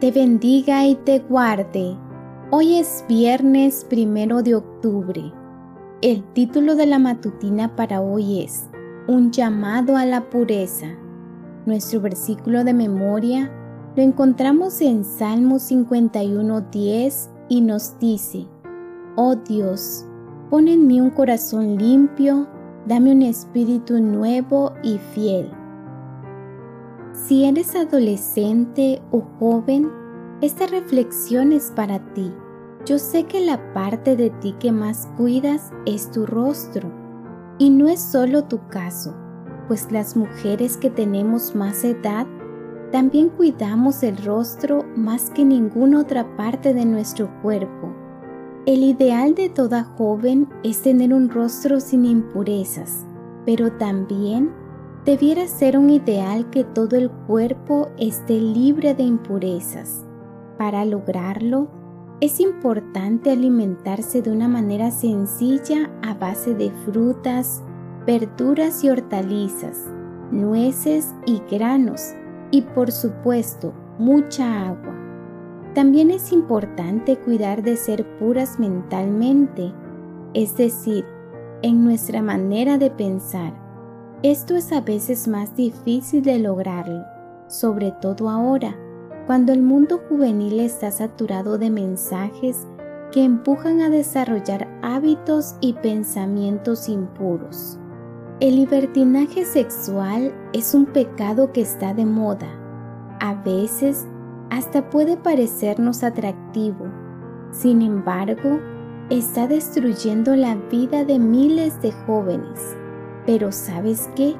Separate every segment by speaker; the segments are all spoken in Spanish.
Speaker 1: te bendiga y te guarde. Hoy es viernes primero de octubre. El título de la matutina para hoy es Un llamado a la pureza. Nuestro versículo de memoria lo encontramos en Salmo 51.10 y nos dice, Oh Dios, pon en mí un corazón limpio, dame un espíritu nuevo y fiel. Si eres adolescente o joven, esta reflexión es para ti. Yo sé que la parte de ti que más cuidas es tu rostro. Y no es solo tu caso, pues las mujeres que tenemos más edad también cuidamos el rostro más que ninguna otra parte de nuestro cuerpo. El ideal de toda joven es tener un rostro sin impurezas, pero también debiera ser un ideal que todo el cuerpo esté libre de impurezas. Para lograrlo, es importante alimentarse de una manera sencilla a base de frutas, verduras y hortalizas, nueces y granos y por supuesto mucha agua. También es importante cuidar de ser puras mentalmente, es decir, en nuestra manera de pensar. Esto es a veces más difícil de lograrlo, sobre todo ahora cuando el mundo juvenil está saturado de mensajes que empujan a desarrollar hábitos y pensamientos impuros. El libertinaje sexual es un pecado que está de moda. A veces hasta puede parecernos atractivo. Sin embargo, está destruyendo la vida de miles de jóvenes. Pero ¿sabes qué?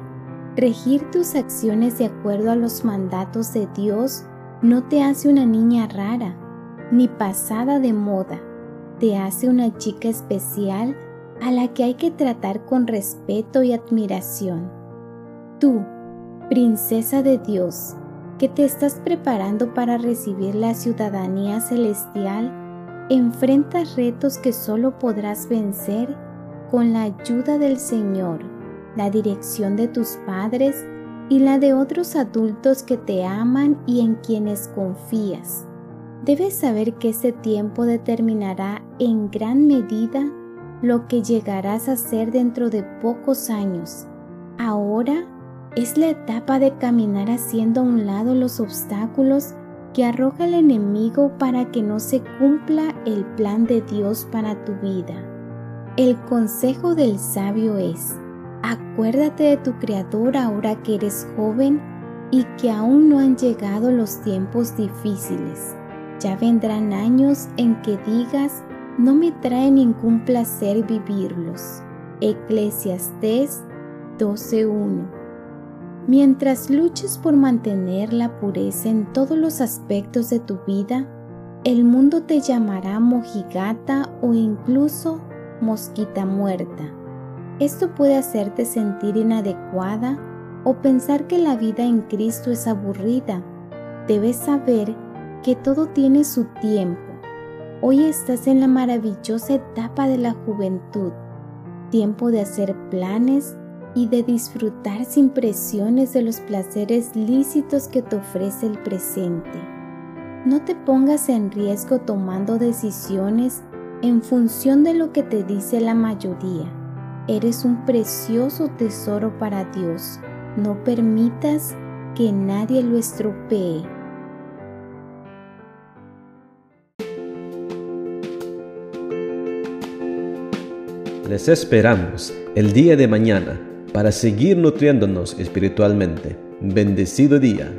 Speaker 1: Regir tus acciones de acuerdo a los mandatos de Dios no te hace una niña rara ni pasada de moda, te hace una chica especial a la que hay que tratar con respeto y admiración. Tú, princesa de Dios, que te estás preparando para recibir la ciudadanía celestial, enfrentas retos que solo podrás vencer con la ayuda del Señor, la dirección de tus padres y la de otros adultos que te aman y en quienes confías. Debes saber que ese tiempo determinará en gran medida lo que llegarás a ser dentro de pocos años. Ahora es la etapa de caminar haciendo a un lado los obstáculos que arroja el enemigo para que no se cumpla el plan de Dios para tu vida. El consejo del sabio es, Acuérdate de tu Creador ahora que eres joven y que aún no han llegado los tiempos difíciles. Ya vendrán años en que digas, no me trae ningún placer vivirlos. Eclesiastés 12.1 Mientras luches por mantener la pureza en todos los aspectos de tu vida, el mundo te llamará mojigata o incluso mosquita muerta. Esto puede hacerte sentir inadecuada o pensar que la vida en Cristo es aburrida. Debes saber que todo tiene su tiempo. Hoy estás en la maravillosa etapa de la juventud, tiempo de hacer planes y de disfrutar sin presiones de los placeres lícitos que te ofrece el presente. No te pongas en riesgo tomando decisiones en función de lo que te dice la mayoría Eres un precioso tesoro para Dios. No permitas que nadie lo estropee.
Speaker 2: Les esperamos el día de mañana para seguir nutriéndonos espiritualmente. Bendecido día.